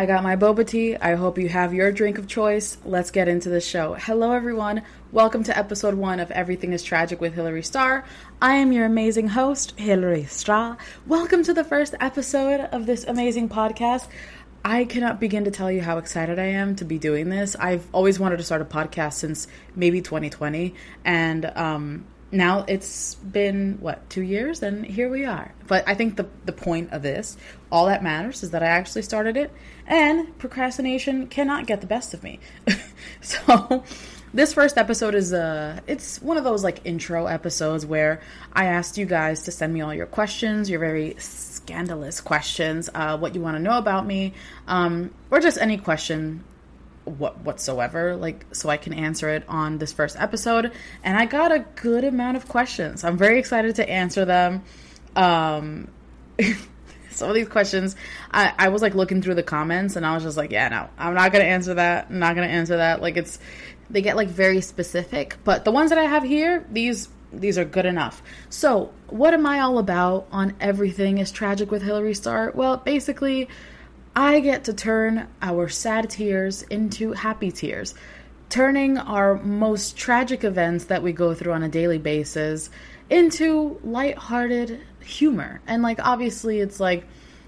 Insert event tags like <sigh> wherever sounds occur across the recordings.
I got my boba tea. I hope you have your drink of choice. Let's get into the show. Hello, everyone. Welcome to episode one of Everything is Tragic with Hillary Starr. I am your amazing host, Hillary Starr. Welcome to the first episode of this amazing podcast. I cannot begin to tell you how excited I am to be doing this. I've always wanted to start a podcast since maybe 2020, and um, now it's been what two years and here we are but i think the the point of this all that matters is that i actually started it and procrastination cannot get the best of me <laughs> so this first episode is uh it's one of those like intro episodes where i asked you guys to send me all your questions your very scandalous questions uh what you want to know about me um or just any question what whatsoever like so I can answer it on this first episode and I got a good amount of questions. I'm very excited to answer them. Um <laughs> some of these questions I, I was like looking through the comments and I was just like, yeah, no, I'm not gonna answer that. I'm not gonna answer that. Like it's they get like very specific. But the ones that I have here, these these are good enough. So, what am I all about on everything is tragic with Hillary Starr? Well, basically, I get to turn our sad tears into happy tears, turning our most tragic events that we go through on a daily basis into light-hearted humor. And like obviously it's like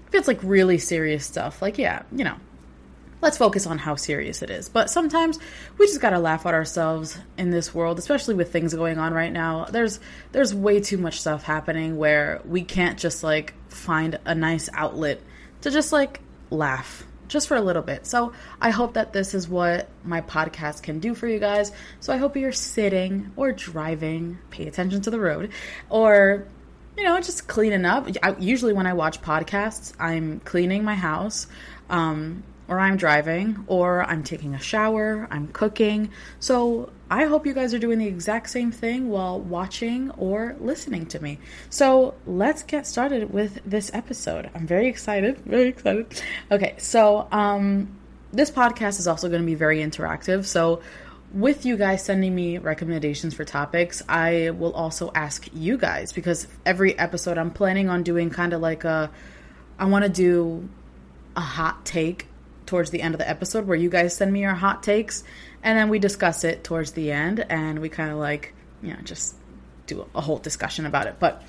if it's like really serious stuff, like yeah, you know, let's focus on how serious it is. But sometimes we just gotta laugh at ourselves in this world, especially with things going on right now. There's there's way too much stuff happening where we can't just like find a nice outlet to just like laugh just for a little bit. So I hope that this is what my podcast can do for you guys. So I hope you're sitting or driving, pay attention to the road, or you know, just cleaning up. I, usually when I watch podcasts, I'm cleaning my house. Um, or I'm driving, or I'm taking a shower, I'm cooking. So I hope you guys are doing the exact same thing while watching or listening to me. So let's get started with this episode. I'm very excited, very excited. Okay, so um, this podcast is also going to be very interactive. So with you guys sending me recommendations for topics, I will also ask you guys because every episode I'm planning on doing kind of like a I want to do a hot take towards the end of the episode where you guys send me your hot takes and then we discuss it towards the end and we kind of like, you know, just do a whole discussion about it. But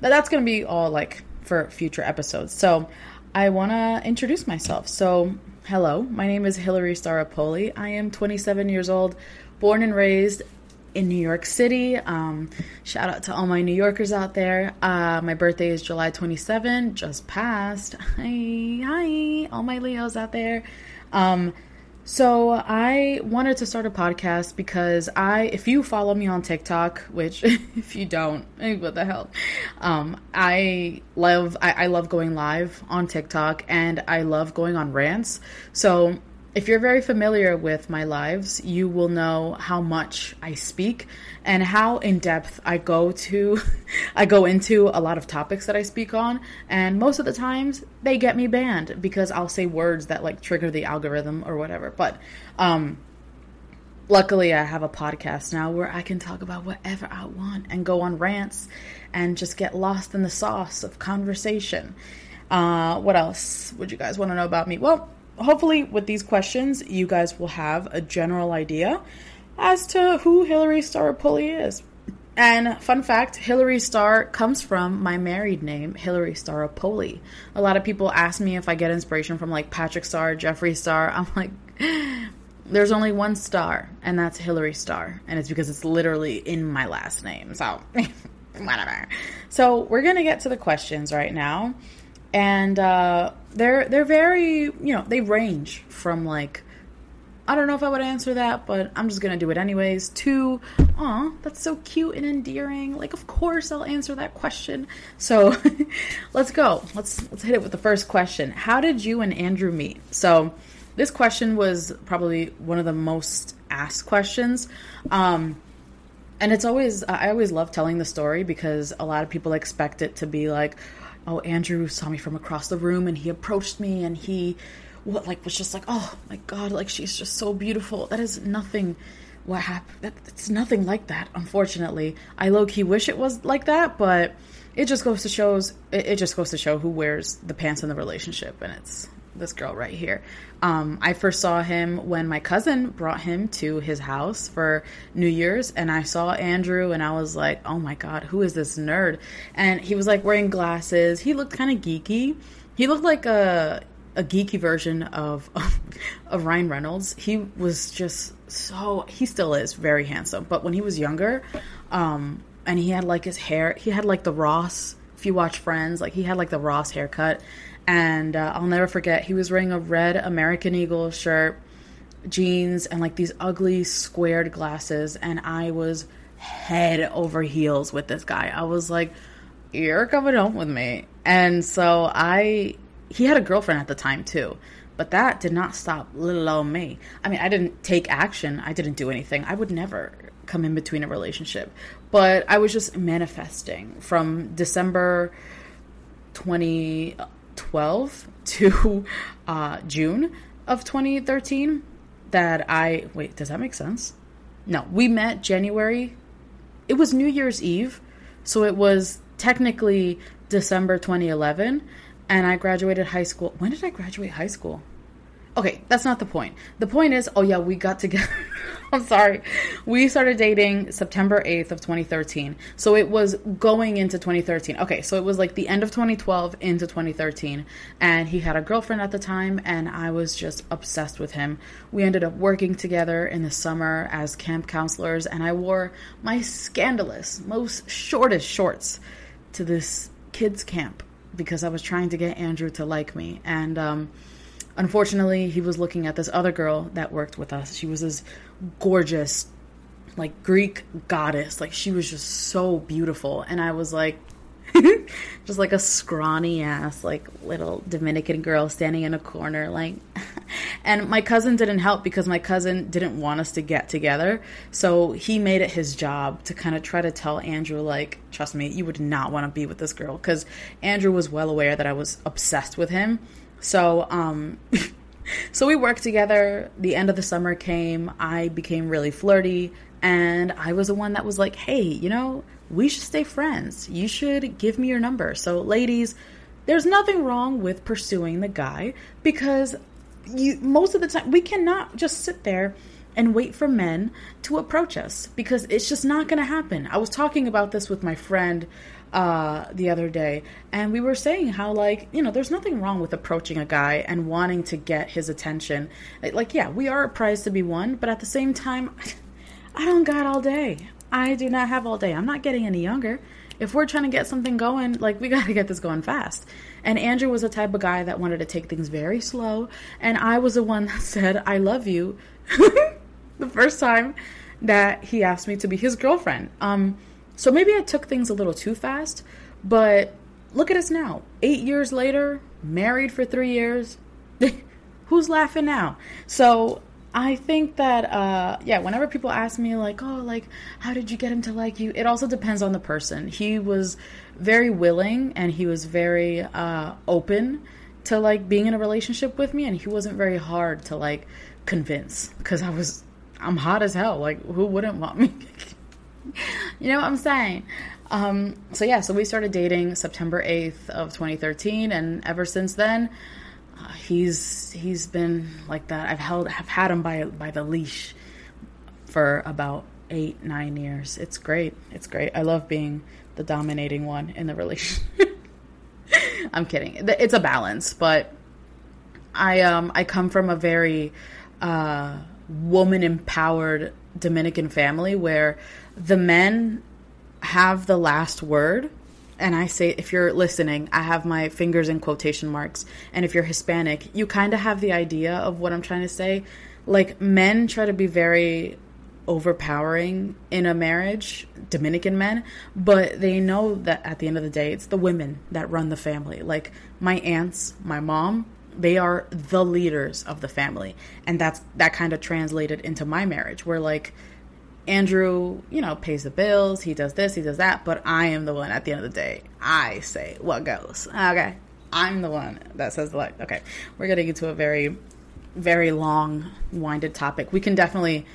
that's going to be all like for future episodes. So I want to introduce myself. So, hello, my name is Hillary Staropoli. I am 27 years old, born and raised in New York City. Um, shout out to all my New Yorkers out there. Uh, my birthday is July 27, just passed. <laughs> Hi, hi, all my Leos out there. Um, so I wanted to start a podcast because I, if you follow me on TikTok, which <laughs> if you don't, what the hell, um, I love, I, I love going live on TikTok and I love going on rants. So if you're very familiar with my lives, you will know how much I speak and how in depth I go to <laughs> I go into a lot of topics that I speak on and most of the times they get me banned because I'll say words that like trigger the algorithm or whatever. But um luckily I have a podcast now where I can talk about whatever I want and go on rants and just get lost in the sauce of conversation. Uh, what else would you guys want to know about me? Well, hopefully, with these questions, you guys will have a general idea as to who Hillary Staropoli is. And fun fact, Hillary Starr comes from my married name, Hillary Staropoli. A lot of people ask me if I get inspiration from like Patrick Star, Jeffree Star. <laughs> I'm like, there's only one star, and that's Hillary Starr. And it's because it's literally in my last name. So, <laughs> whatever. So, we're going to get to the questions right now and uh, they're they're very you know they range from like I don't know if I would answer that, but I'm just gonna do it anyways. To, aw, that's so cute and endearing. Like, of course I'll answer that question. So, <laughs> let's go. Let's let's hit it with the first question. How did you and Andrew meet? So, this question was probably one of the most asked questions. Um, and it's always I always love telling the story because a lot of people expect it to be like, oh, Andrew saw me from across the room and he approached me and he what like was just like, oh my god, like she's just so beautiful. That is nothing what happened. That, it's nothing like that, unfortunately. I low key wish it was like that, but it just goes to shows it, it just goes to show who wears the pants in the relationship and it's this girl right here. Um, I first saw him when my cousin brought him to his house for New Year's, and I saw Andrew, and I was like, "Oh my god, who is this nerd?" And he was like wearing glasses. He looked kind of geeky. He looked like a a geeky version of, <laughs> of Ryan Reynolds. He was just so he still is very handsome, but when he was younger, um, and he had like his hair, he had like the Ross. If you watch Friends, like he had like the Ross haircut, and uh, I'll never forget he was wearing a red American Eagle shirt, jeans, and like these ugly squared glasses, and I was head over heels with this guy. I was like, "You're coming home with me," and so I. He had a girlfriend at the time too, but that did not stop little old me. I mean, I didn't take action. I didn't do anything. I would never come in between a relationship, but I was just manifesting from December 20 2012 to uh, June of 2013 that I wait, does that make sense? No, we met January. It was New Year's Eve, so it was technically December 2011 and I graduated high school. When did I graduate high school? Okay, that's not the point. The point is, oh yeah, we got together. <laughs> I'm sorry. We started dating September 8th of 2013. So it was going into 2013. Okay, so it was like the end of 2012 into 2013 and he had a girlfriend at the time and I was just obsessed with him. We ended up working together in the summer as camp counselors and I wore my scandalous, most shortest shorts to this kids camp because I was trying to get Andrew to like me and um Unfortunately, he was looking at this other girl that worked with us. She was this gorgeous, like Greek goddess. Like she was just so beautiful. And I was like, <laughs> just like a scrawny ass, like little Dominican girl standing in a corner, like. <laughs> and my cousin didn't help because my cousin didn't want us to get together. So he made it his job to kind of try to tell Andrew, like, trust me, you would not want to be with this girl. Because Andrew was well aware that I was obsessed with him. So, um, <laughs> so we worked together. The end of the summer came. I became really flirty, and I was the one that was like, "Hey, you know, we should stay friends. You should give me your number." So, ladies, there's nothing wrong with pursuing the guy because you most of the time we cannot just sit there and wait for men to approach us because it's just not going to happen. I was talking about this with my friend uh, the other day, and we were saying how like you know there's nothing wrong with approaching a guy and wanting to get his attention. Like yeah, we are a prize to be won, but at the same time, I don't got all day. I do not have all day. I'm not getting any younger. If we're trying to get something going, like we <laughs> got to get this going fast. And Andrew was the type of guy that wanted to take things very slow, and I was the one <laughs> that said I love you <laughs> the first time that he asked me to be his girlfriend. Um so maybe I took things a little too fast, but look at us now. Eight years later, married for three years. <laughs> Who's laughing now? So I think that uh, yeah, whenever people ask me like, "Oh, like how did you get him to like you?" It also depends on the person. He was very willing and he was very uh, open to like being in a relationship with me and he wasn't very hard to like convince cuz I was I'm hot as hell. Like who wouldn't want me? <laughs> <laughs> you know what I'm saying? Um, so yeah, so we started dating September 8th of 2013, and ever since then, uh, he's he's been like that. I've held I've had him by by the leash for about eight nine years. It's great. It's great. I love being the dominating one in the relationship. <laughs> I'm kidding. It's a balance, but I um I come from a very uh, woman empowered Dominican family where the men have the last word. And I say, if you're listening, I have my fingers in quotation marks. And if you're Hispanic, you kind of have the idea of what I'm trying to say. Like, men try to be very overpowering in a marriage, Dominican men, but they know that at the end of the day, it's the women that run the family. Like, my aunts, my mom, they are the leaders of the family. And that's that kind of translated into my marriage, where like, Andrew, you know, pays the bills, he does this, he does that, but I am the one at the end of the day. I say what goes. Okay. I'm the one that says like. Okay. We're getting into a very, very long winded topic. We can definitely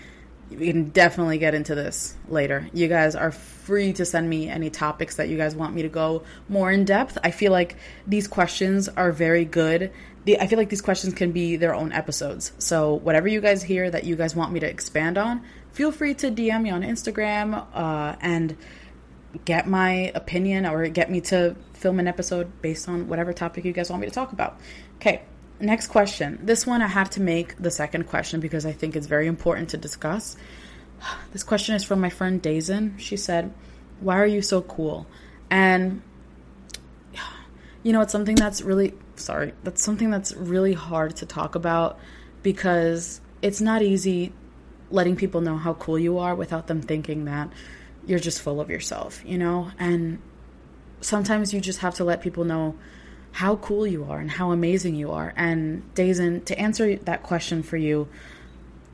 we can definitely get into this later. You guys are free to send me any topics that you guys want me to go more in depth. I feel like these questions are very good the, I feel like these questions can be their own episodes. So whatever you guys hear that you guys want me to expand on, feel free to DM me on Instagram uh, and get my opinion or get me to film an episode based on whatever topic you guys want me to talk about. Okay, next question. This one I had to make the second question because I think it's very important to discuss. <sighs> This question is from my friend Dazen. She said, Why are you so cool? And <sighs> you know, it's something that's really sorry, that's something that's really hard to talk about because it's not easy letting people know how cool you are without them thinking that you're just full of yourself, you know? And sometimes you just have to let people know how cool you are and how amazing you are. And Dazen, to answer that question for you,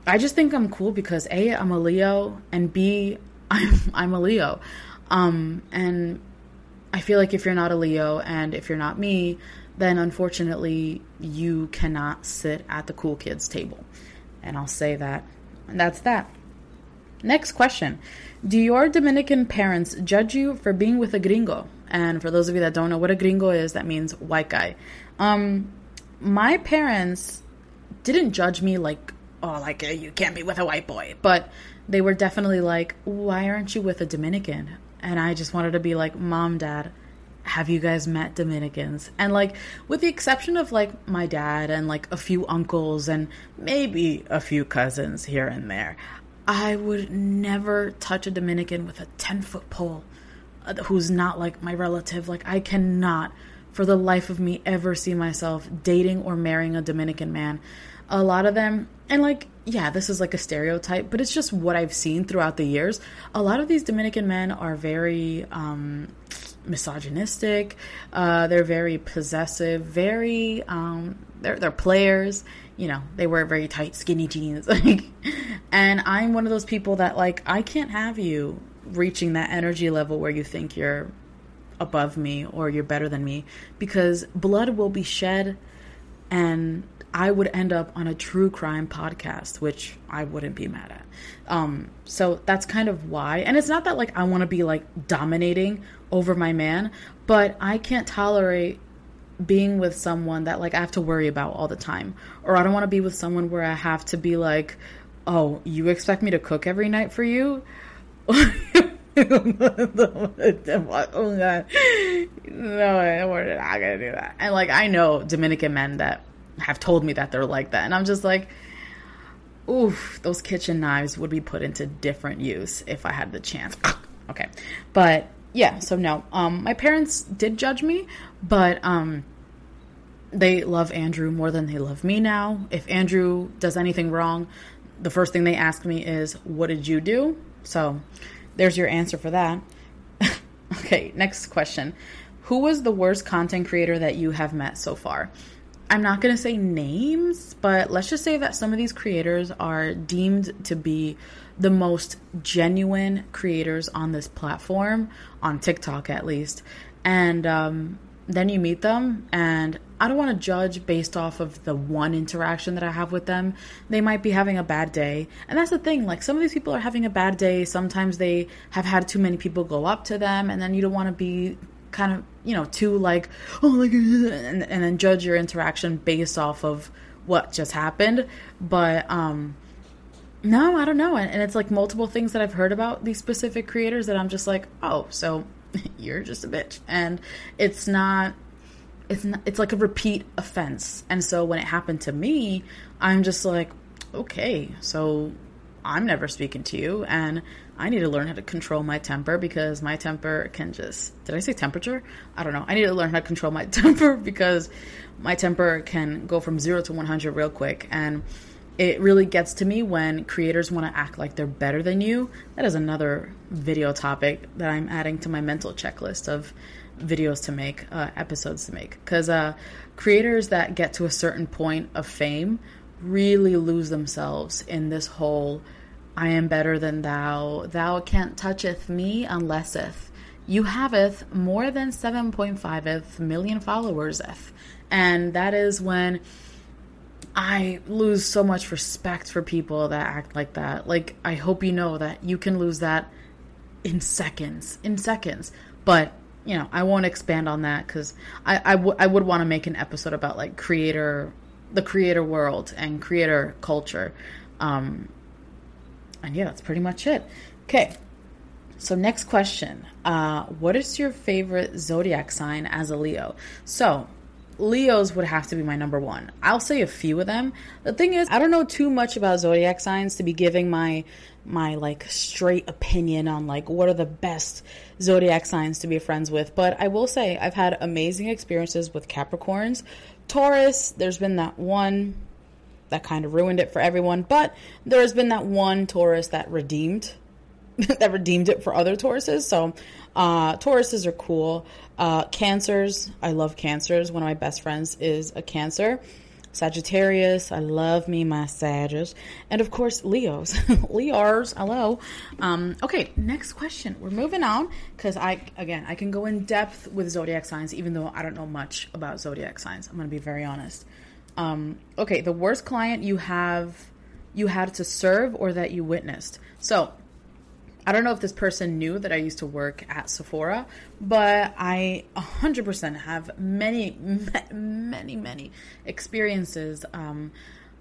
I just think I'm cool because A, I'm a Leo, and B, <laughs> I'm I'm a Leo. Um, and I feel like if you're not a Leo and if you're not me, then unfortunately you cannot sit at the cool kids table. And I'll say that. And that's that. Next question. Do your Dominican parents judge you for being with a gringo? And for those of you that don't know what a gringo is, that means white guy. Um, my parents didn't judge me like, oh, like you can't be with a white boy, but they were definitely like, why aren't you with a Dominican? And I just wanted to be like, mom, dad, have you guys met Dominicans? And like, with the exception of like my dad and like a few uncles and maybe a few cousins here and there, I would never touch a Dominican with a 10 foot pole uh, who's not like my relative. Like, I cannot, for the life of me, ever see myself dating or marrying a Dominican man. A lot of them, and like, yeah, this is like a stereotype, but it's just what I've seen throughout the years. A lot of these Dominican men are very, um, misogynistic. Uh, they're very possessive. Very, um, they're they're players you know, they wear very tight, skinny jeans. <laughs> And I'm one of those people that like I can't have you reaching that energy level where you think you're above me or you're better than me because blood will be shed and I would end up on a true crime podcast, which I wouldn't be mad at. Um, so that's kind of why. And it's not that like I want to be like dominating over my man, but I can't tolerate being with someone that like I have to worry about all the time. Or I don't want to be with someone where I have to be like, "Oh, you expect me to cook every night for you?" <laughs> oh god. No, we're not gonna do that. And like I know Dominican men that have told me that they're like that. And I'm just like, oof, those kitchen knives would be put into different use if I had the chance. okay. But yeah, so no. Um, my parents did judge me, but um, they love Andrew more than they love me now. If Andrew does anything wrong, the first thing they ask me is, What did you do? So there's your answer for that. <laughs> okay, next question. Who was the worst content creator that you have met so far? I'm not going to say names, but let's just say that some of these creators are deemed to be the most genuine creators on this platform, on TikTok at least. And um, then you meet them, and I don't want to judge based off of the one interaction that I have with them. They might be having a bad day. And that's the thing, like some of these people are having a bad day. Sometimes they have had too many people go up to them, and then you don't want to be kind of, you know, too like, oh, like, and, and then judge your interaction based off of what just happened. But, um, no, I don't know. And it's like multiple things that I've heard about these specific creators that I'm just like, oh, so <laughs> you're just a bitch. And it's not it's not, it's like a repeat offense. And so when it happened to me, I'm just like, okay, so I'm never speaking to you and I need to learn how to control my temper because my temper can just Did I say temperature? I don't know. I need to learn how to control my <laughs> temper because my temper can go from 0 to 100 real quick and it really gets to me when creators want to act like they're better than you. That is another video topic that I'm adding to my mental checklist of videos to make, uh, episodes to make. Because uh, creators that get to a certain point of fame really lose themselves in this whole I am better than thou, thou can't toucheth me unlesseth you haveth more than 7.5th million followers. And that is when I lose so much respect for people that act like that. Like, I hope you know that you can lose that in seconds. In seconds. But you know, I won't expand on that because I, I, w- I would want to make an episode about like creator, the creator world and creator culture. Um, and yeah, that's pretty much it. Okay. So next question. Uh, what is your favorite zodiac sign as a Leo? So Leos would have to be my number one. I'll say a few of them. The thing is, I don't know too much about zodiac signs to be giving my my like straight opinion on like what are the best zodiac signs to be friends with. But I will say I've had amazing experiences with Capricorns, Taurus. There's been that one that kind of ruined it for everyone, but there has been that one Taurus that redeemed <laughs> that redeemed it for other Tauruses. So uh, Tauruses are cool. Uh, cancers, I love cancers. One of my best friends is a Cancer. Sagittarius, I love me my Sagittarius, and of course Leos, <laughs> Leos. Hello. Um, okay, next question. We're moving on because I again I can go in depth with zodiac signs, even though I don't know much about zodiac signs. I'm going to be very honest. Um, okay, the worst client you have you had to serve or that you witnessed. So I don't know if this person knew that I used to work at Sephora, but I 100% have many, <laughs> many, many experiences, um,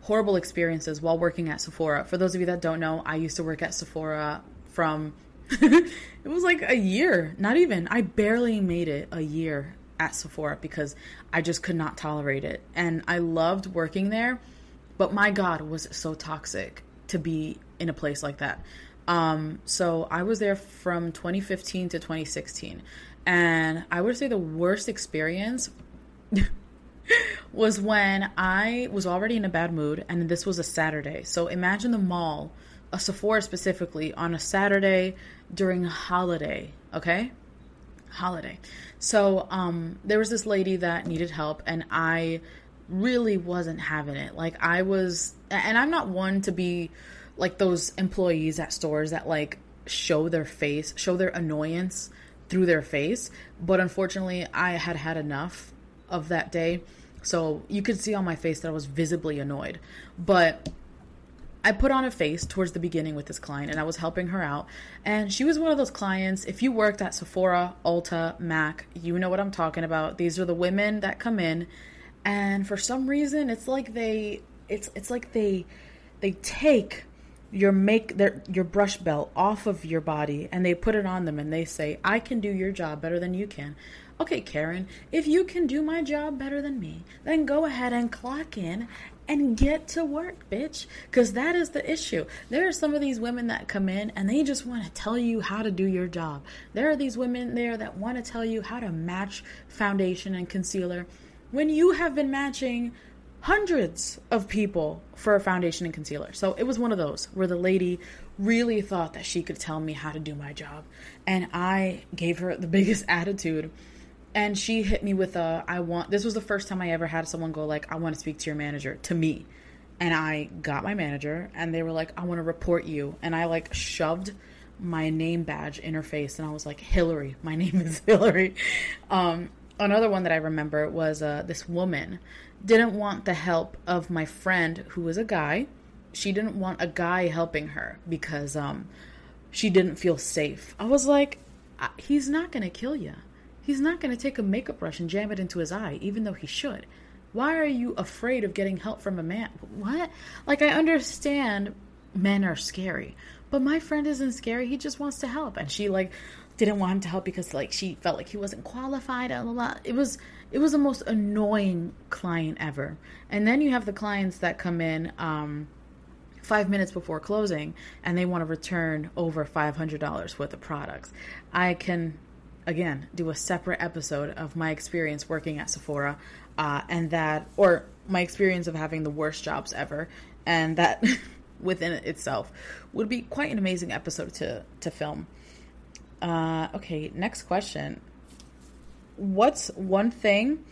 horrible experiences while working at Sephora. For those of you that don't know, I used to work at Sephora from, <laughs> it was like a year, not even. I barely made it a year at Sephora because I just could not tolerate it. And I loved working there, but my God, was it so toxic to be in a place like that. Um, so I was there from 2015 to 2016. And I would say the worst experience <laughs> was when I was already in a bad mood, and this was a Saturday. So imagine the mall, a Sephora specifically, on a Saturday during a holiday, okay? Holiday. So um, there was this lady that needed help, and I really wasn't having it. Like, I was, and I'm not one to be like those employees at stores that like show their face, show their annoyance through their face. But unfortunately, I had had enough of that day. So you could see on my face that I was visibly annoyed. But I put on a face towards the beginning with this client and I was helping her out. And she was one of those clients. If you worked at Sephora, Ulta, MAC, you know what I'm talking about. These are the women that come in and for some reason it's like they it's it's like they they take your make their your brush belt off of your body and they put it on them and they say i can do your job better than you can okay karen if you can do my job better than me then go ahead and clock in and get to work bitch because that is the issue there are some of these women that come in and they just want to tell you how to do your job there are these women there that want to tell you how to match foundation and concealer when you have been matching hundreds of people for a foundation and concealer. So it was one of those where the lady really thought that she could tell me how to do my job. And I gave her the <laughs> biggest attitude. And she hit me with a I want this was the first time I ever had someone go like I want to speak to your manager to me. And I got my manager and they were like I want to report you and I like shoved my name badge in her face and I was like Hillary, my <laughs> name is Hillary. Um another one that I remember was uh, this woman didn't want the help of my friend who was a guy. She didn't want a guy helping her because um, she didn't feel safe. I was like, he's not going to kill you. He's not going to take a makeup brush and jam it into his eye, even though he should. Why are you afraid of getting help from a man? What? Like, I understand men are scary, but my friend isn't scary. He just wants to help. And she, like, didn't want him to help because, like, she felt like he wasn't qualified. Blah, blah. It was it was the most annoying client ever. And then you have the clients that come in um, five minutes before closing and they want to return over $500 worth of products. I can, again, do a separate episode of my experience working at Sephora uh, and that, or my experience of having the worst jobs ever. And that <laughs> within itself would be quite an amazing episode to, to film. Uh, okay, next question what's one thing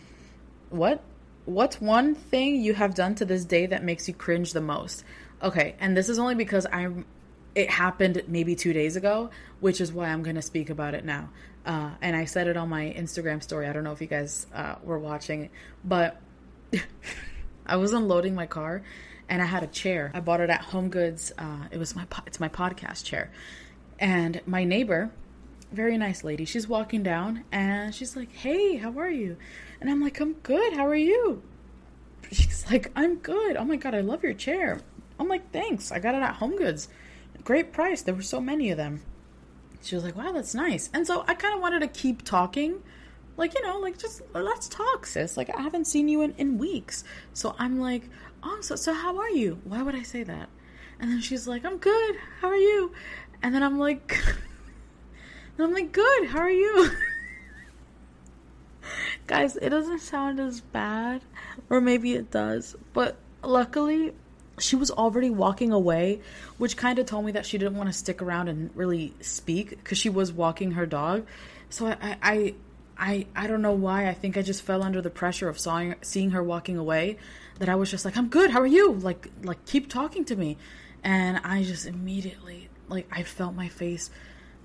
what what's one thing you have done to this day that makes you cringe the most okay and this is only because i'm it happened maybe two days ago which is why i'm going to speak about it now uh, and i said it on my instagram story i don't know if you guys uh, were watching but <laughs> i was unloading my car and i had a chair i bought it at home goods uh, it was my it's my podcast chair and my neighbor very nice lady. She's walking down and she's like, Hey, how are you? And I'm like, I'm good. How are you? She's like, I'm good. Oh my God, I love your chair. I'm like, Thanks. I got it at Home Goods. Great price. There were so many of them. She was like, Wow, that's nice. And so I kind of wanted to keep talking. Like, you know, like just let's talk, sis. Like, I haven't seen you in, in weeks. So I'm like, Oh, so, so how are you? Why would I say that? And then she's like, I'm good. How are you? And then I'm like, <laughs> and I'm like, good. How are you? <laughs> Guys, it doesn't sound as bad, or maybe it does, but luckily she was already walking away, which kind of told me that she didn't want to stick around and really speak because she was walking her dog. So I, I, I, I don't know why. I think I just fell under the pressure of seeing her walking away. That I was just like, I'm good. How are you? Like, like keep talking to me. And I just immediately, like, I felt my face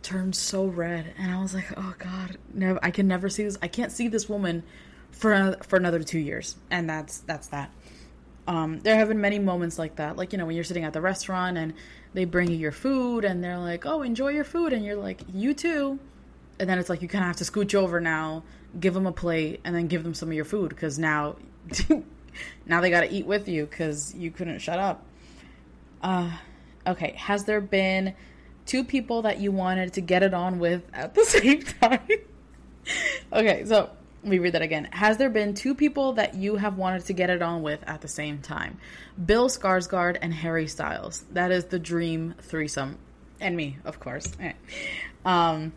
turned so red, and I was like, "Oh God, no! I can never see this. I can't see this woman for for another two years." And that's that's that. Um, there have been many moments like that, like you know when you're sitting at the restaurant and they bring you your food and they're like, "Oh, enjoy your food," and you're like, "You too," and then it's like you kind of have to scooch over now, give them a plate, and then give them some of your food because now, <laughs> now they got to eat with you because you couldn't shut up. Uh, okay, has there been two people that you wanted to get it on with at the <laughs> same time. okay, so me read that again. Has there been two people that you have wanted to get it on with at the same time? Bill Skarsgård and Harry Styles. That is the dream threesome. And me, of course. Um,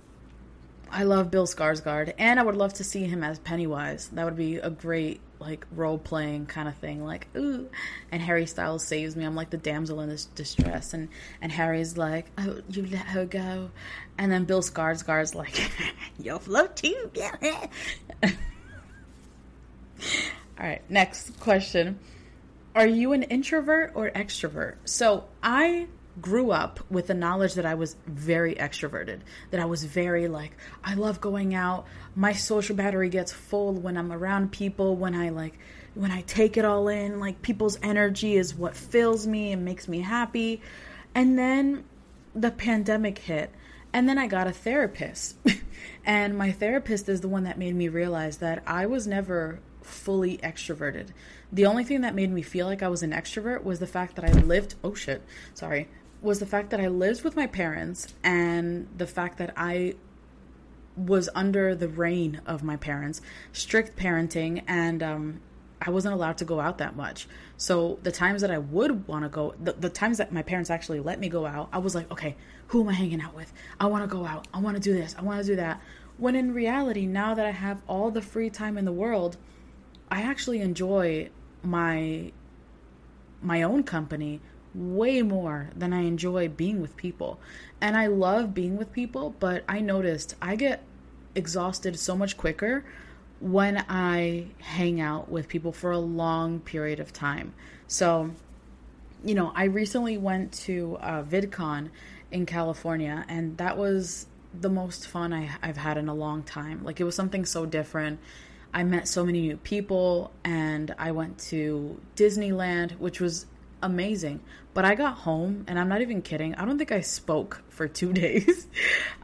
I love Bill Skarsgård, and I would love to see him as Pennywise. That would be a great like role playing kind of thing. Like ooh, and Harry Styles saves me. I'm like the damsel in this distress, and and Harry's like, oh, you let her go, and then Bill Skarsgård's like, <laughs> you're floating. <laughs> All right, next question. Are you an introvert or extrovert? So I grew up with the knowledge that I was very extroverted, that I was very like, I love going out. My social battery gets full when I'm around people, when I like, when I take it all in. Like, people's energy is what fills me and makes me happy. And then the pandemic hit, and then I got a therapist. <laughs> and my therapist is the one that made me realize that I was never fully extroverted. The only thing that made me feel like I was an extrovert was the fact that I lived, oh shit, sorry, was the fact that I lived with my parents and the fact that I was under the reign of my parents, strict parenting, and um, I wasn't allowed to go out that much. So the times that I would want to go, the, the times that my parents actually let me go out, I was like, okay, who am I hanging out with? I want to go out. I want to do this. I want to do that. When in reality, now that I have all the free time in the world, I actually enjoy my my own company way more than I enjoy being with people. And I love being with people, but I noticed I get exhausted so much quicker when I hang out with people for a long period of time. So, you know, I recently went to uh, VidCon in California, and that was the most fun I, I've had in a long time. Like, it was something so different. I met so many new people, and I went to Disneyland, which was amazing. But I got home, and I'm not even kidding. I don't think I spoke for two <laughs> days.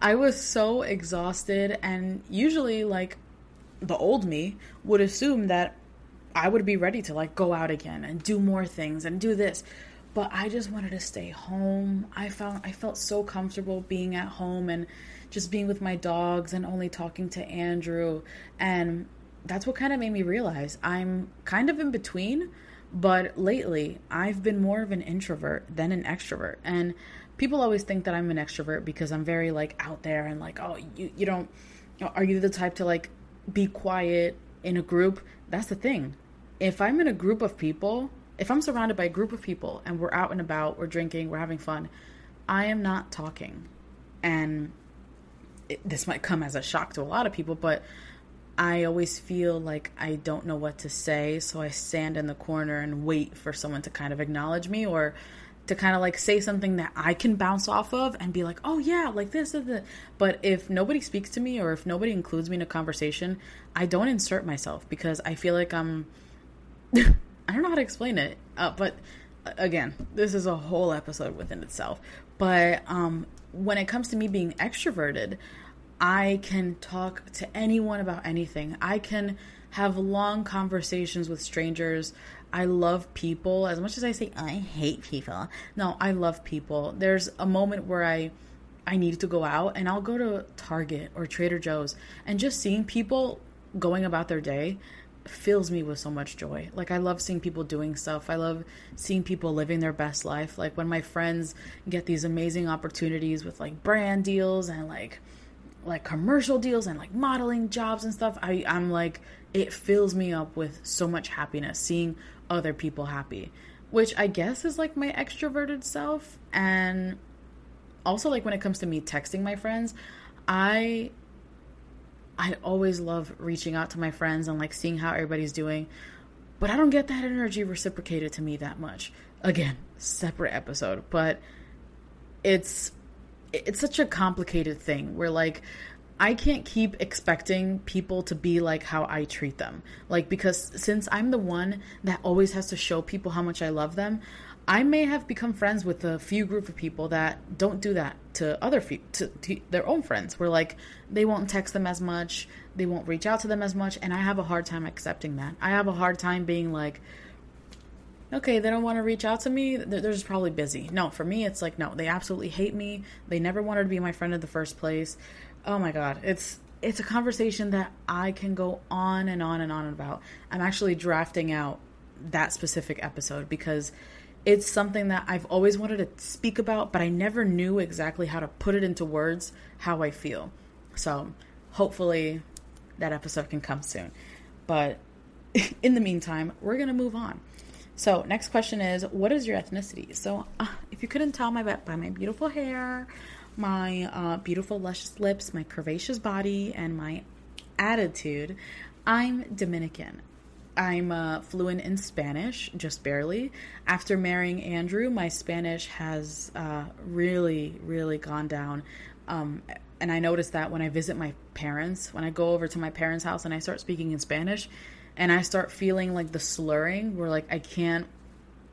I was so exhausted, and usually, like, the old me would assume that I would be ready to, like, go out again and do more things and do this. But I just wanted to stay home. I found I felt so comfortable being at home and just being with my dogs and only talking to Andrew. And that's what kind of made me realize I'm kind of in between but lately, I've been more of an introvert than an extrovert. And people always think that I'm an extrovert because I'm very like out there and like, oh, you, you don't, are you the type to like be quiet in a group? That's the thing. If I'm in a group of people, if I'm surrounded by a group of people and we're out and about, we're drinking, we're having fun, I am not talking. And it, this might come as a shock to a lot of people, but I always feel like I don't know what to say, so I stand in the corner and wait for someone to kind of acknowledge me or to kind of like say something that I can bounce off of and be like, oh yeah, like this and that. But if nobody speaks to me or if nobody includes me in a conversation, I don't insert myself because I feel like I'm. <laughs> I don't know how to explain it, uh, but again, this is a whole episode within itself. But um, when it comes to me being extroverted, I can talk to anyone about anything. I can have long conversations with strangers. I love people as much as I say I hate people. No, I love people. There's a moment where I I need to go out and I'll go to Target or Trader Joe's and just seeing people going about their day fills me with so much joy. Like I love seeing people doing stuff. I love seeing people living their best life. Like when my friends get these amazing opportunities with like brand deals and like like commercial deals and like modeling jobs and stuff, I I'm like it fills me up with so much happiness seeing other people happy, which I guess is like my extroverted self and also like when it comes to me texting my friends, I I always love reaching out to my friends and like seeing how everybody's doing, but I don't get that energy reciprocated to me that much. Again, separate episode, but it's it's such a complicated thing where like I can't keep expecting people to be like how I treat them. Like because since I'm the one that always has to show people how much I love them, I may have become friends with a few group of people that don't do that to other fe- to, to their own friends. Where like they won't text them as much, they won't reach out to them as much, and I have a hard time accepting that. I have a hard time being like, okay, they don't want to reach out to me. They're, they're just probably busy. No, for me, it's like no, they absolutely hate me. They never wanted to be my friend in the first place. Oh my god, it's it's a conversation that I can go on and on and on about. I'm actually drafting out that specific episode because it's something that I've always wanted to speak about, but I never knew exactly how to put it into words how I feel. So hopefully that episode can come soon. But <laughs> in the meantime, we're going to move on. So, next question is What is your ethnicity? So, uh, if you couldn't tell my, by my beautiful hair, my uh, beautiful luscious lips, my curvaceous body, and my attitude, I'm Dominican. I'm uh, fluent in Spanish, just barely. After marrying Andrew, my Spanish has uh, really, really gone down. Um, and I noticed that when I visit my parents, when I go over to my parents' house and I start speaking in Spanish, and I start feeling like the slurring, where like I can't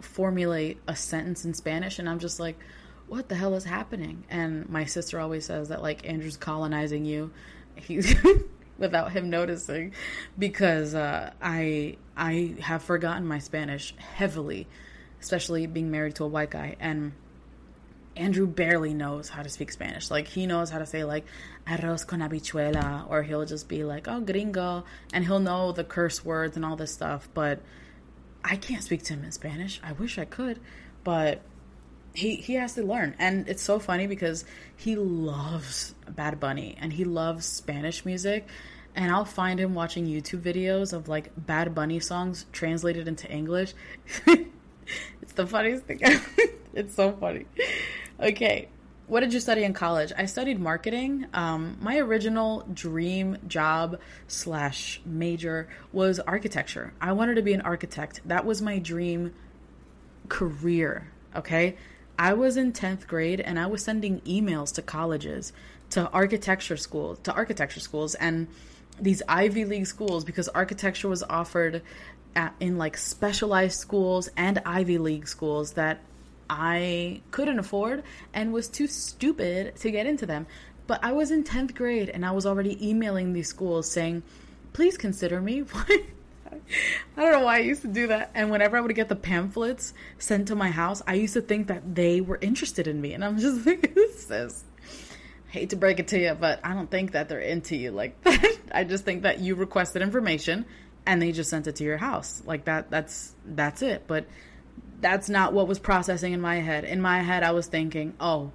formulate a sentence in Spanish, and I'm just like, what the hell is happening? And my sister always says that like Andrew's colonizing you. <laughs> He's <laughs> without him noticing because uh, I I have forgotten my Spanish heavily, especially being married to a white guy and Andrew barely knows how to speak Spanish. Like he knows how to say like arroz con habichuela or he'll just be like oh gringo and he'll know the curse words and all this stuff, but I can't speak to him in Spanish. I wish I could, but he he has to learn and it's so funny because he loves bad bunny and he loves spanish music and i'll find him watching youtube videos of like bad bunny songs translated into english <laughs> it's the funniest thing <laughs> it's so funny okay what did you study in college? I studied marketing. Um, my original dream job slash major was architecture. I wanted to be an architect. That was my dream career okay? I was in 10th grade and I was sending emails to colleges, to architecture schools, to architecture schools and these Ivy League schools because architecture was offered at, in like specialized schools and Ivy League schools that I couldn't afford and was too stupid to get into them. But I was in 10th grade and I was already emailing these schools saying, please consider me. <laughs> I don't know why I used to do that. And whenever I would get the pamphlets sent to my house, I used to think that they were interested in me. And I'm just <laughs> like, this is." hate to break it to you, but I don't think that they're into you like <laughs> that. I just think that you requested information and they just sent it to your house. Like that that's that's it. But that's not what was processing in my head. In my head I was thinking, "Oh,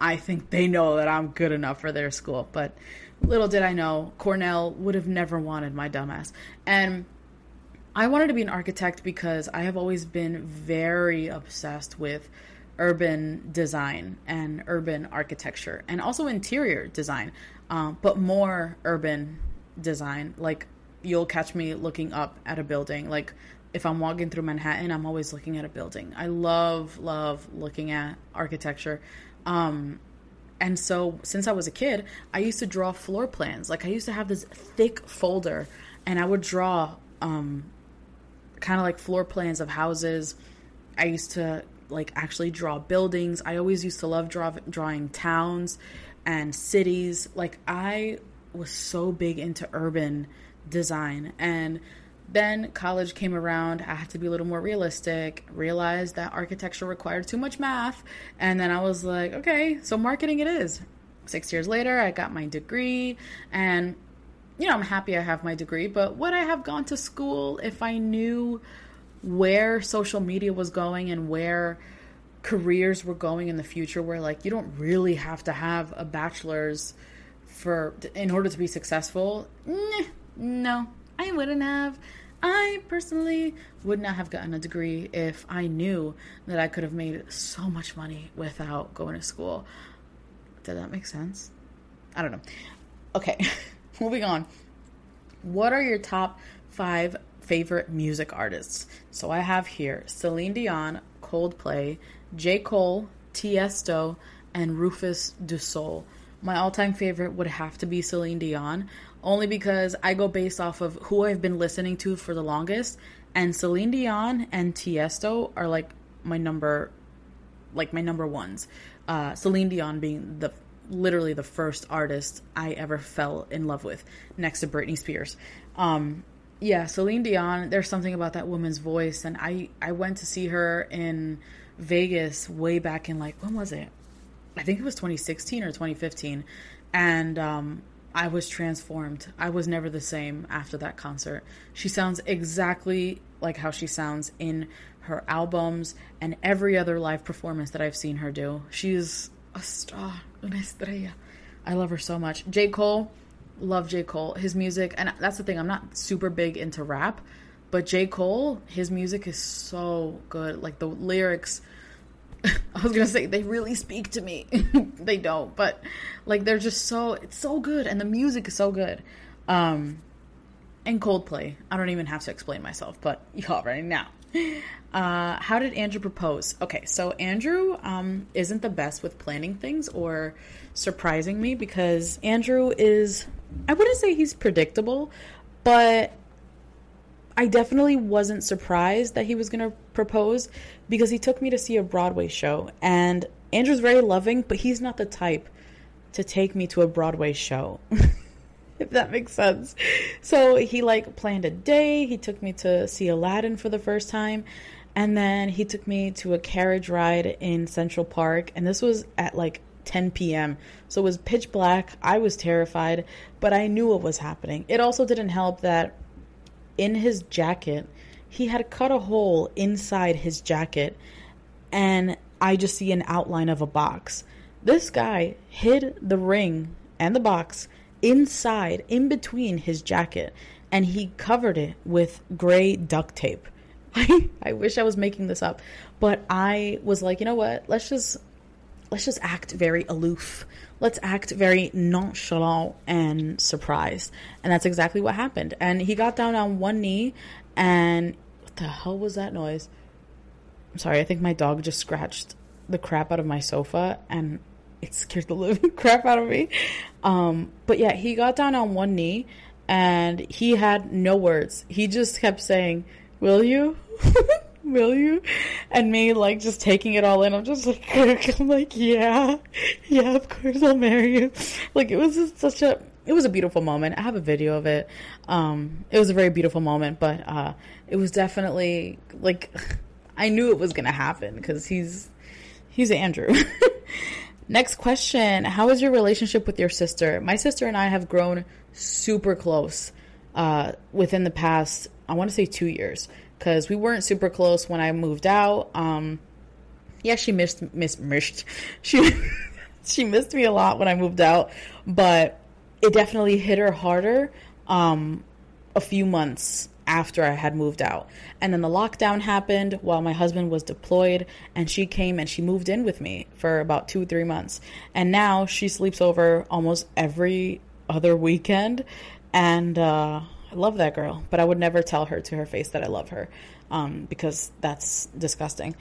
I think they know that I'm good enough for their school." But little did I know, Cornell would have never wanted my dumbass. And I wanted to be an architect because I have always been very obsessed with urban design and urban architecture and also interior design, um, but more urban design. Like, you'll catch me looking up at a building. Like, if I'm walking through Manhattan, I'm always looking at a building. I love, love looking at architecture. Um, and so, since I was a kid, I used to draw floor plans. Like, I used to have this thick folder and I would draw um, kind of like floor plans of houses. I used to like actually draw buildings. I always used to love draw, drawing towns and cities. Like I was so big into urban design and then college came around. I had to be a little more realistic, realized that architecture required too much math. And then I was like, okay, so marketing it is. Six years later, I got my degree. And, you know, I'm happy I have my degree. But would I have gone to school if I knew where social media was going and where careers were going in the future where like you don't really have to have a bachelor's for in order to be successful nah, no i wouldn't have i personally would not have gotten a degree if i knew that i could have made so much money without going to school did that make sense i don't know okay <laughs> moving on what are your top five favorite music artists. So I have here Celine Dion, Coldplay, J. Cole, Tiesto, and Rufus Du Sol. My all time favorite would have to be Celine Dion, only because I go based off of who I've been listening to for the longest. And Celine Dion and Tiesto are like my number, like my number ones. Uh, Celine Dion being the literally the first artist I ever fell in love with, next to Britney Spears. Um, yeah, Celine Dion, there's something about that woman's voice. And I, I went to see her in Vegas way back in like, when was it? I think it was 2016 or 2015. And um, I was transformed. I was never the same after that concert. She sounds exactly like how she sounds in her albums and every other live performance that I've seen her do. She's a star, una estrella. I love her so much. J. Cole, love J. Cole. His music, and that's the thing, I'm not super big into rap, but J. Cole, his music is so good. Like the lyrics, <laughs> I was gonna say they really speak to me. <laughs> they don't, but like they're just so it's so good, and the music is so good. Um, and Coldplay. I don't even have to explain myself, but you already know. Uh, how did Andrew propose? Okay, so Andrew um, isn't the best with planning things or surprising me because Andrew is I wouldn't say he's predictable, but I definitely wasn't surprised that he was going to propose because he took me to see a Broadway show. And Andrew's very loving, but he's not the type to take me to a Broadway show. <laughs> if that makes sense. So he like planned a day, he took me to see Aladdin for the first time, and then he took me to a carriage ride in Central Park, and this was at like 10 p.m. So it was pitch black. I was terrified, but I knew what was happening. It also didn't help that in his jacket, he had cut a hole inside his jacket, and I just see an outline of a box. This guy hid the ring and the box inside, in between his jacket, and he covered it with gray duct tape. <laughs> I wish I was making this up, but I was like, you know what? Let's just let's just act very aloof. Let's act very nonchalant and surprised. And that's exactly what happened. And he got down on one knee and the hell was that noise? I'm sorry, I think my dog just scratched the crap out of my sofa and it scared the <laughs> living crap out of me. Um, but yeah, he got down on one knee and he had no words. He just kept saying, Will you? <laughs> will you? And me like just taking it all in. I'm just like, <laughs> I'm like, yeah, yeah, of course I'll marry you. Like it was just such a, it was a beautiful moment. I have a video of it. Um, it was a very beautiful moment, but uh, it was definitely like, I knew it was gonna happen because he's, he's Andrew. <laughs> Next question: How is your relationship with your sister? My sister and I have grown super close uh, within the past, I want to say two years because we weren't super close when I moved out. Um, yeah, she missed miss missed <laughs> she she missed me a lot when I moved out, but it definitely hit her harder um, a few months after I had moved out. And then the lockdown happened while my husband was deployed, and she came and she moved in with me for about two, three months. And now she sleeps over almost every other weekend. And uh, I love that girl, but I would never tell her to her face that I love her um, because that's disgusting.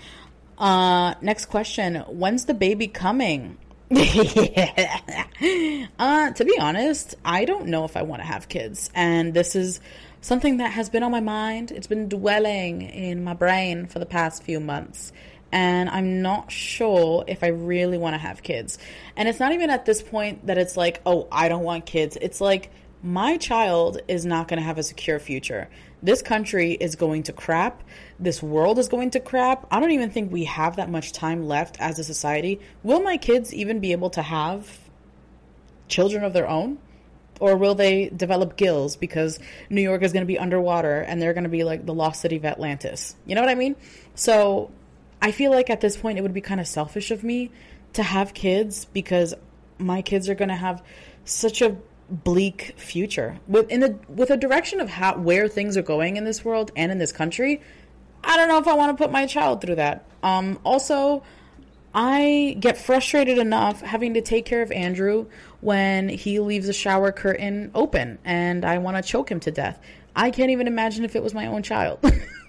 Uh, next question When's the baby coming? <laughs> uh, to be honest, I don't know if I want to have kids. And this is something that has been on my mind. It's been dwelling in my brain for the past few months. and I'm not sure if I really want to have kids. And it's not even at this point that it's like, oh, I don't want kids. It's like, my child is not going to have a secure future. This country is going to crap. This world is going to crap. I don't even think we have that much time left as a society. Will my kids even be able to have children of their own? Or will they develop gills because New York is going to be underwater and they're going to be like the lost city of Atlantis? You know what I mean? So I feel like at this point it would be kind of selfish of me to have kids because my kids are going to have such a bleak future with in the with a direction of how where things are going in this world and in this country. I don't know if I want to put my child through that. Um, also, I get frustrated enough having to take care of Andrew when he leaves the shower curtain open and I want to choke him to death. I can't even imagine if it was my own child. <laughs>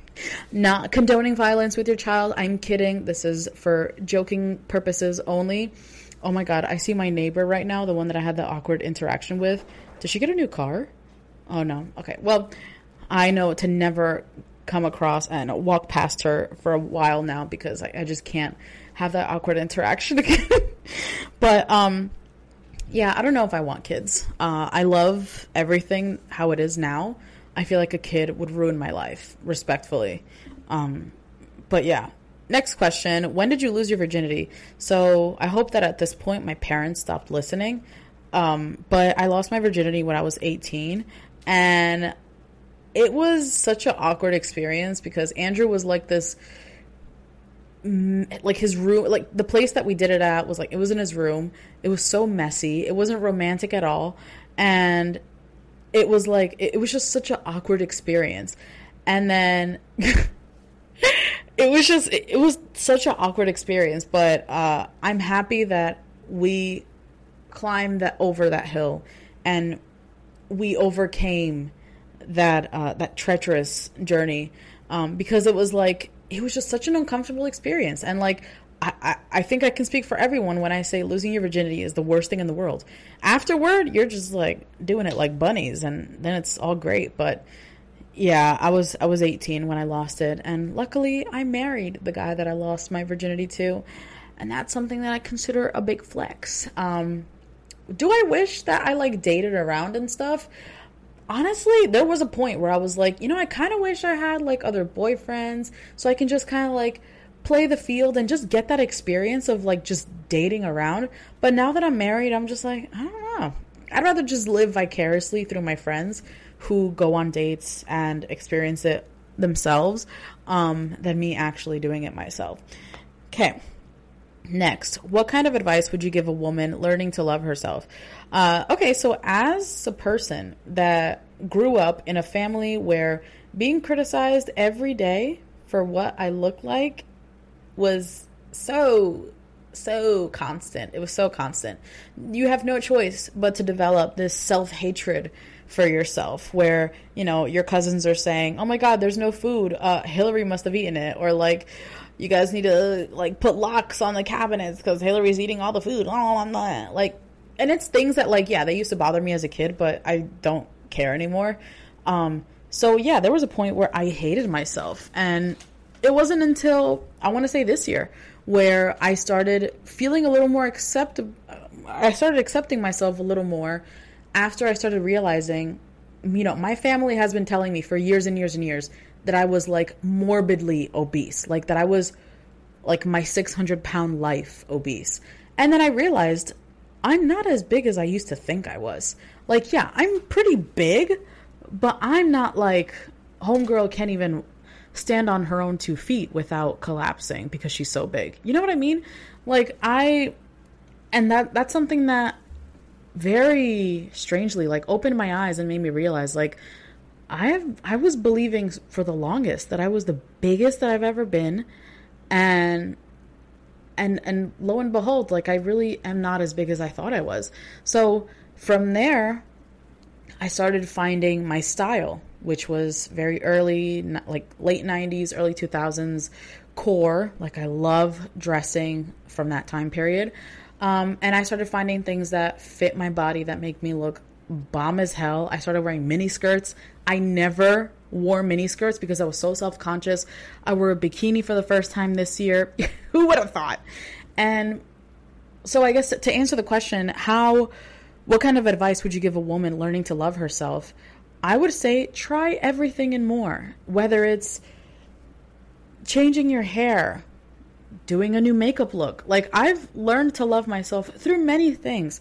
Not condoning violence with your child. I'm kidding. This is for joking purposes only. Oh my god, I see my neighbor right now, the one that I had the awkward interaction with. Did she get a new car? Oh no. Okay. Well, I know to never come across and walk past her for a while now because I, I just can't have that awkward interaction <laughs> again. but um yeah, I don't know if I want kids. Uh, I love everything how it is now. I feel like a kid would ruin my life, respectfully. Um, but yeah, Next question When did you lose your virginity? So I hope that at this point my parents stopped listening. Um, but I lost my virginity when I was 18. And it was such an awkward experience because Andrew was like this like his room like the place that we did it at was like it was in his room it was so messy it wasn't romantic at all and it was like it, was just such an awkward experience. And then <laughs> it was just it was such an awkward experience. But uh, i'm happy that we climbed that over that hill. And we overcame that uh, that treacherous journey. Um, because it was like it was just such an uncomfortable experience. And like I, I, think I can speak for everyone when I say losing your virginity is the worst thing in the world. Afterward, you're just like doing it like bunnies, and then it's all great. But yeah, I was I was 18 when I lost it, and luckily I married the guy that I lost my virginity to, and that's something that I consider a big flex. Um, do I wish that I like dated around and stuff? Honestly, there was a point where I was like, you know, I kind of wish I had like other boyfriends so I can just kind of like play the field and just get that experience of like just dating around. But now that I'm married, I'm just like, I don't know. I'd rather just live vicariously through my friends who go on dates and experience it themselves um, than me actually doing it myself. Okay. Next, what kind of advice would you give a woman learning to love herself? Uh, okay, so as a person that grew up in a family where being criticized every day for what I look like was so so constant. It was so constant. You have no choice but to develop this self hatred for yourself where you know your cousins are saying oh my god there's no food. Uh, hillary must have eaten it. Or like you guys need to like put locks on the cabinets because hillary's eating all the food. Like and it's things that like yeah they used to bother me as a kid but i don't care anymore. Um, so yeah there was a point where i hated myself and it wasn't until i want to say this year where i started feeling a little more accept i started accepting myself a little more after I started realizing, you know, my family has been telling me for years and years and years that I was like morbidly obese, like that I was like my 600 pound life obese. And then I realized I'm not as big as I used to think I was. Like, yeah, I'm pretty big, but I'm not like homegirl can't even stand on her own two feet without collapsing because she's so big. You know what I mean? Like I and that that's something that very strangely like opened my eyes and made me realize like I I was believing for the longest that I was the biggest that I've ever been and and and lo and behold like I really am not as big as I thought I was. So from there I started finding my style which was very early like late 90s early 2000s core like I love dressing from that time period um, and I started finding things that fit my body that make me look bomb as hell. I started wearing mini skirts. I never wore mini skirts because I was so self conscious. I wore a bikini for the first time this year. <laughs> Who would have thought? And so I guess to answer the question, how what kind of advice would you give a woman learning to love herself? I would say try everything and more. Whether it's changing your hair, doing a new makeup look. Like I've learned to love myself through many things.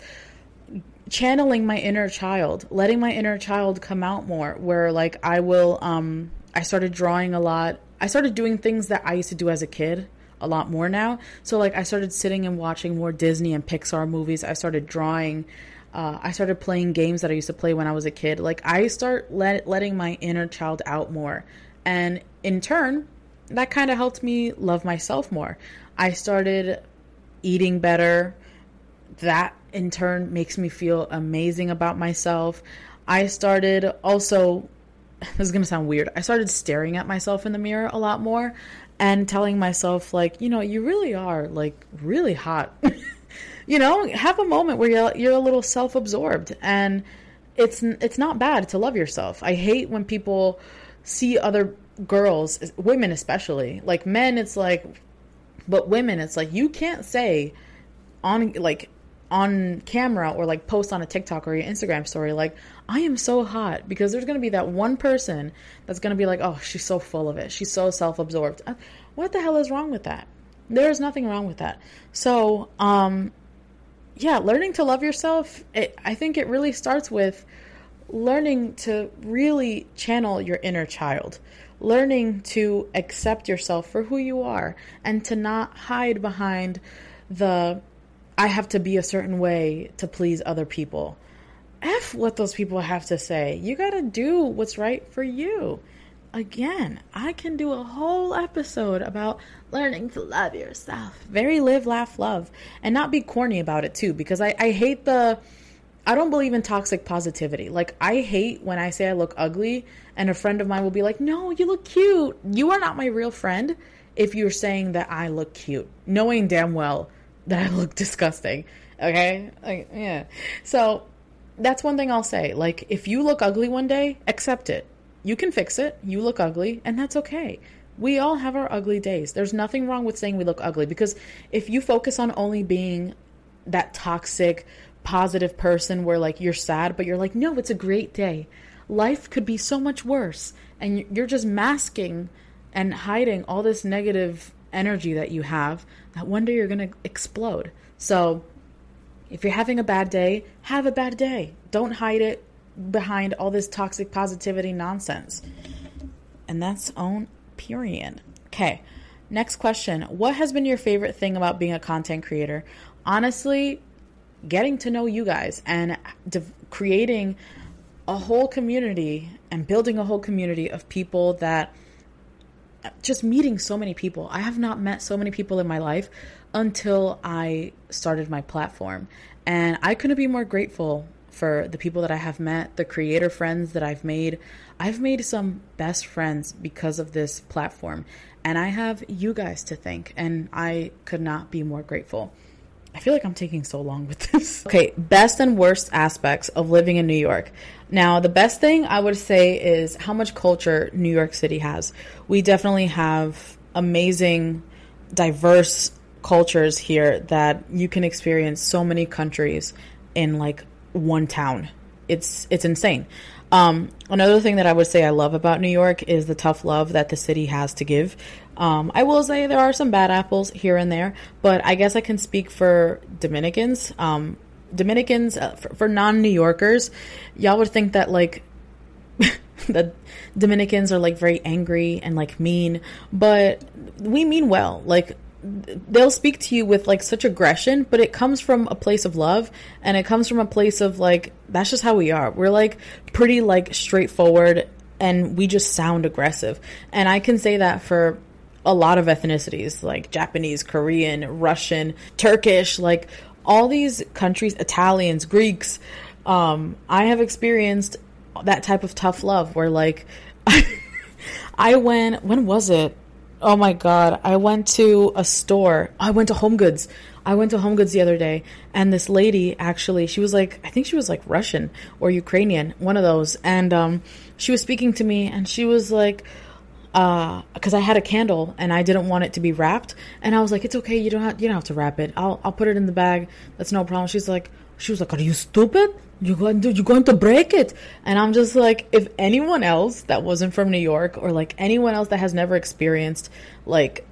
Channeling my inner child, letting my inner child come out more where like I will um I started drawing a lot. I started doing things that I used to do as a kid a lot more now. So like I started sitting and watching more Disney and Pixar movies. I started drawing. Uh, I started playing games that I used to play when I was a kid. Like I start let, letting my inner child out more, and in turn, that kind of helped me love myself more. I started eating better. That in turn makes me feel amazing about myself. I started also <laughs> this is going to sound weird. I started staring at myself in the mirror a lot more and telling myself like you know you really are like really hot <laughs> you know have a moment where you're, you're a little self-absorbed. And it's it's not bad to love yourself. I hate when people see other girls women especially like men it's like but women it's like you can't say on like on camera or like post on a TikTok or your Instagram story like I am so hot because there's going to be that one person that's going to be like oh she's so full of it. She's so self-absorbed. Uh, what the hell is wrong with that? There's nothing wrong with that. So um yeah learning to love yourself it, I think it really starts with learning to really channel your inner child learning to accept yourself for who you are and to not hide behind the I have to be a certain way to please other people. F what those people have to say. You got to do what's right for you. Again, I can do a whole episode about learning to love yourself. Very live, laugh, love. And not be corny about it too, because I, I hate the. I don't believe in toxic positivity. Like, I hate when I say I look ugly, and a friend of mine will be like, No, you look cute. You are not my real friend if you're saying that I look cute, knowing damn well that I look <laughs> disgusting. Okay? Like, yeah. So that's one thing I'll say. Like, if you look ugly one day, accept it. You can fix it. You look ugly, and that's okay. We all have our ugly days. There's nothing wrong with saying we look ugly because if you focus on only being that toxic, positive person where like you're sad, but you're like, no, it's a great day. Life could be so much worse. And you're just masking and hiding all this negative energy that you have that one day you're going to explode. So, if you're having a bad day, have a bad day. Don't hide it behind all this toxic positivity nonsense. And that's own period. Okay. Next question. What has been your favorite thing about being a content creator? Honestly, getting to know you guys and de- creating a whole community and building a whole community of people that just meeting so many people. I have not met so many people in my life until I started my platform. And I couldn't be more grateful for the people that I have met, the creator friends that I've made. I've made some best friends because of this platform. And I have you guys to thank. And I could not be more grateful. I feel like I'm taking so long with <laughs> this. Okay, best and worst aspects of living in New York. Now, the best thing I would say is how much culture New York City has. We definitely have amazing, diverse cultures here that you can experience so many countries in like one town. It's it's insane. Um, another thing that I would say I love about New York is the tough love that the city has to give. Um, I will say there are some bad apples here and there, but I guess I can speak for Dominicans. Um, Dominicans, uh, for, for non New Yorkers, y'all would think that like <laughs> the Dominicans are like very angry and like mean, but we mean well. Like they'll speak to you with like such aggression, but it comes from a place of love and it comes from a place of like that's just how we are. We're like pretty like straightforward and we just sound aggressive. And I can say that for a lot of ethnicities like Japanese, Korean, Russian, Turkish, like all these countries, Italians, Greeks, um, I have experienced that type of tough love where like <laughs> I went when was it? Oh my god, I went to a store. I went to Home Goods. I went to Home Goods the other day, and this lady actually, she was like, I think she was like Russian or Ukrainian, one of those, and um, she was speaking to me, and she was like, because uh, I had a candle and I didn't want it to be wrapped, and I was like, it's okay, you don't have, you don't have to wrap it. I'll I'll put it in the bag. That's no problem. She's like, she was like, are you stupid? You're going to, you're going to break it. And I'm just like, if anyone else that wasn't from New York or like anyone else that has never experienced like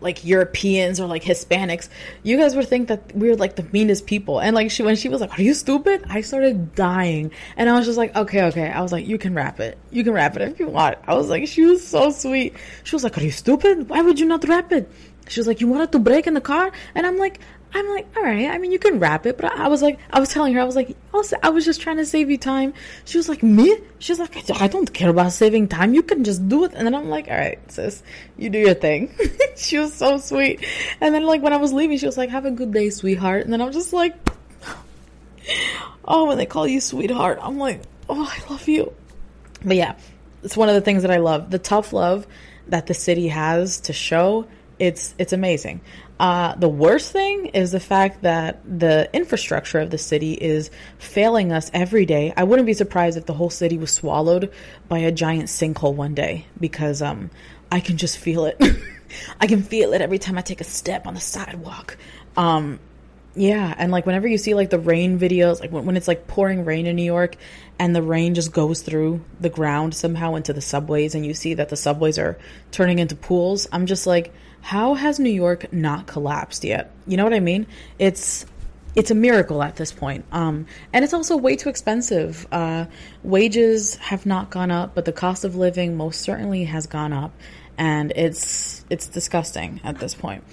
like Europeans or like Hispanics, you guys would think that we are like the meanest people. And like she when she was like, "Are you stupid?" I started dying, and I was just like, "Okay, okay." I was like, "You can wrap it. You can wrap it if you want." I was like, she was so sweet. She was like, "Are you stupid? Why would you not wrap it?" She was like, "You wanted to break in the car," and I'm like, I'm like, all right. I mean, you can wrap it, but I was like, I was telling her, I was like, I was just trying to save you time. She was like, me? She's like, I don't care about saving time. You can just do it. And then I'm like, all right, sis, you do your thing. <laughs> she was so sweet. And then like when I was leaving, she was like, have a good day, sweetheart. And then I'm just like, <gasps> oh, when they call you sweetheart, I'm like, oh, I love you. But yeah, it's one of the things that I love. The tough love that the city has to show. It's it's amazing. Uh, the worst thing is the fact that the infrastructure of the city is failing us every day. I wouldn't be surprised if the whole city was swallowed by a giant sinkhole one day because um, I can just feel it. <laughs> I can feel it every time I take a step on the sidewalk. Um, yeah, and like whenever you see like the rain videos, like when, when it's like pouring rain in New York and the rain just goes through the ground somehow into the subways and you see that the subways are turning into pools, I'm just like, how has New York not collapsed yet? You know what I mean? It's it's a miracle at this point. Um, and it's also way too expensive. Uh, wages have not gone up, but the cost of living most certainly has gone up, and it's it's disgusting at this point.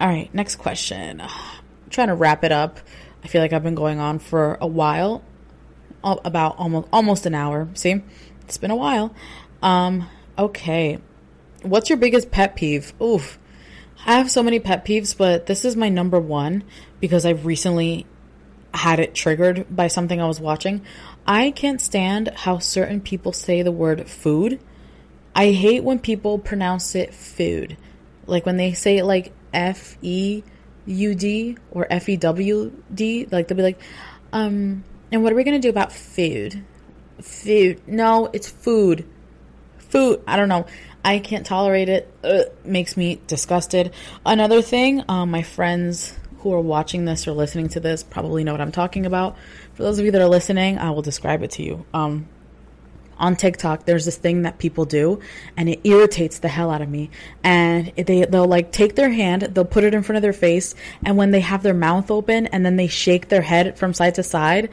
All right, next question. I'm <sighs> trying to wrap it up. I feel like I've been going on for a while, about almost almost an hour. See, it's been a while. Um, okay, what's your biggest pet peeve? Oof. I have so many pet peeves, but this is my number one because I've recently had it triggered by something I was watching. I can't stand how certain people say the word food. I hate when people pronounce it food. Like when they say it like F E U D or F E W D, like they'll be like, um, and what are we gonna do about food? Food. No, it's food. Food. I don't know. I can't tolerate it. Ugh, makes me disgusted. Another thing, um, my friends who are watching this or listening to this probably know what I'm talking about. For those of you that are listening, I will describe it to you. Um, on TikTok, there's this thing that people do, and it irritates the hell out of me. And they they'll like take their hand, they'll put it in front of their face, and when they have their mouth open, and then they shake their head from side to side.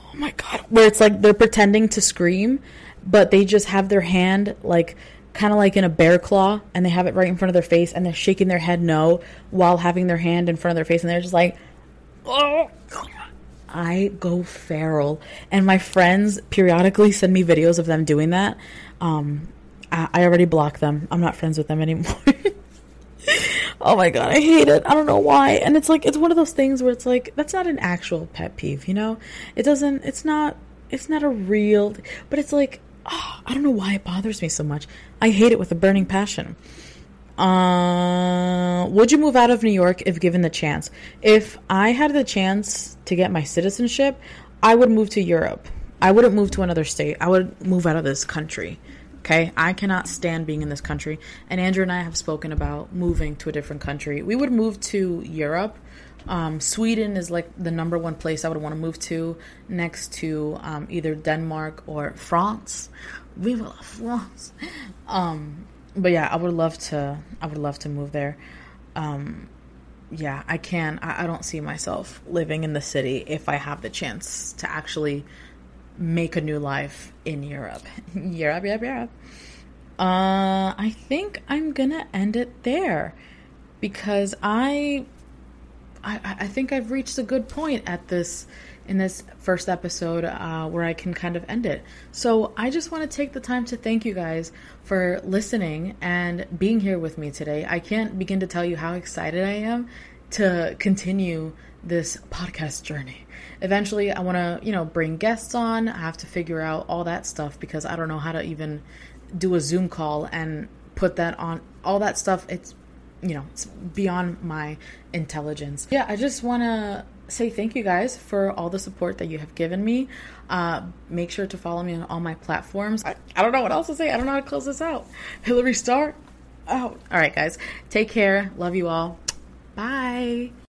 Oh my god! Where it's like they're pretending to scream, but they just have their hand like kind of like in a bear claw and they have it right in front of their face and they're shaking their head no while having their hand in front of their face and they're just like oh I go feral. And my friends periodically send me videos of them doing that. Um, I, I already blocked them. I'm not friends with them anymore. <laughs> Oh my god I hate it. I don't know why. And it's like it's one of those things where it's like that's not an actual pet peeve you know? It doesn't it's not it's not a real but it's like oh, <sighs> I don't know why it bothers me so much. I hate it with a burning passion. Uh, would you move out of New York if given the chance? If I had the chance to get my citizenship, I would move to Europe. I wouldn't move to another state. I would move out of this country. Okay, I cannot stand being in this country. And Andrew and I have spoken about moving to a different country. We would move to Europe um, Sweden is like the number one place I would want to move to, next to um, either Denmark or France. We will love France. Um, but yeah, I would love to. I would love to move there. Um, yeah, I can. I, I don't see myself living in the city if I have the chance to actually make a new life in Europe. <laughs> Europe, Europe, Europe. Uh, I think I'm gonna end it there because I I, I think I've reached a good point at this in this first episode uh, where I can kind of end it. So I just want to take the time to thank you guys for listening and being here with me today. I can't begin to tell you how excited I am to continue this podcast journey. Eventually, I want to, you know, bring guests on. I have to figure out all that stuff because I don't know how to even do a Zoom call and put that on all that stuff. It's, you know, it's beyond my intelligence. Yeah, I just want to say thank you guys for all the support that you have given me. Uh, make sure to follow me on all my platforms. I, I don't know what else to say. I don't know how to close this out. <laughs> Hillary Starr out. All right, guys. Take care. Love you all. Bye.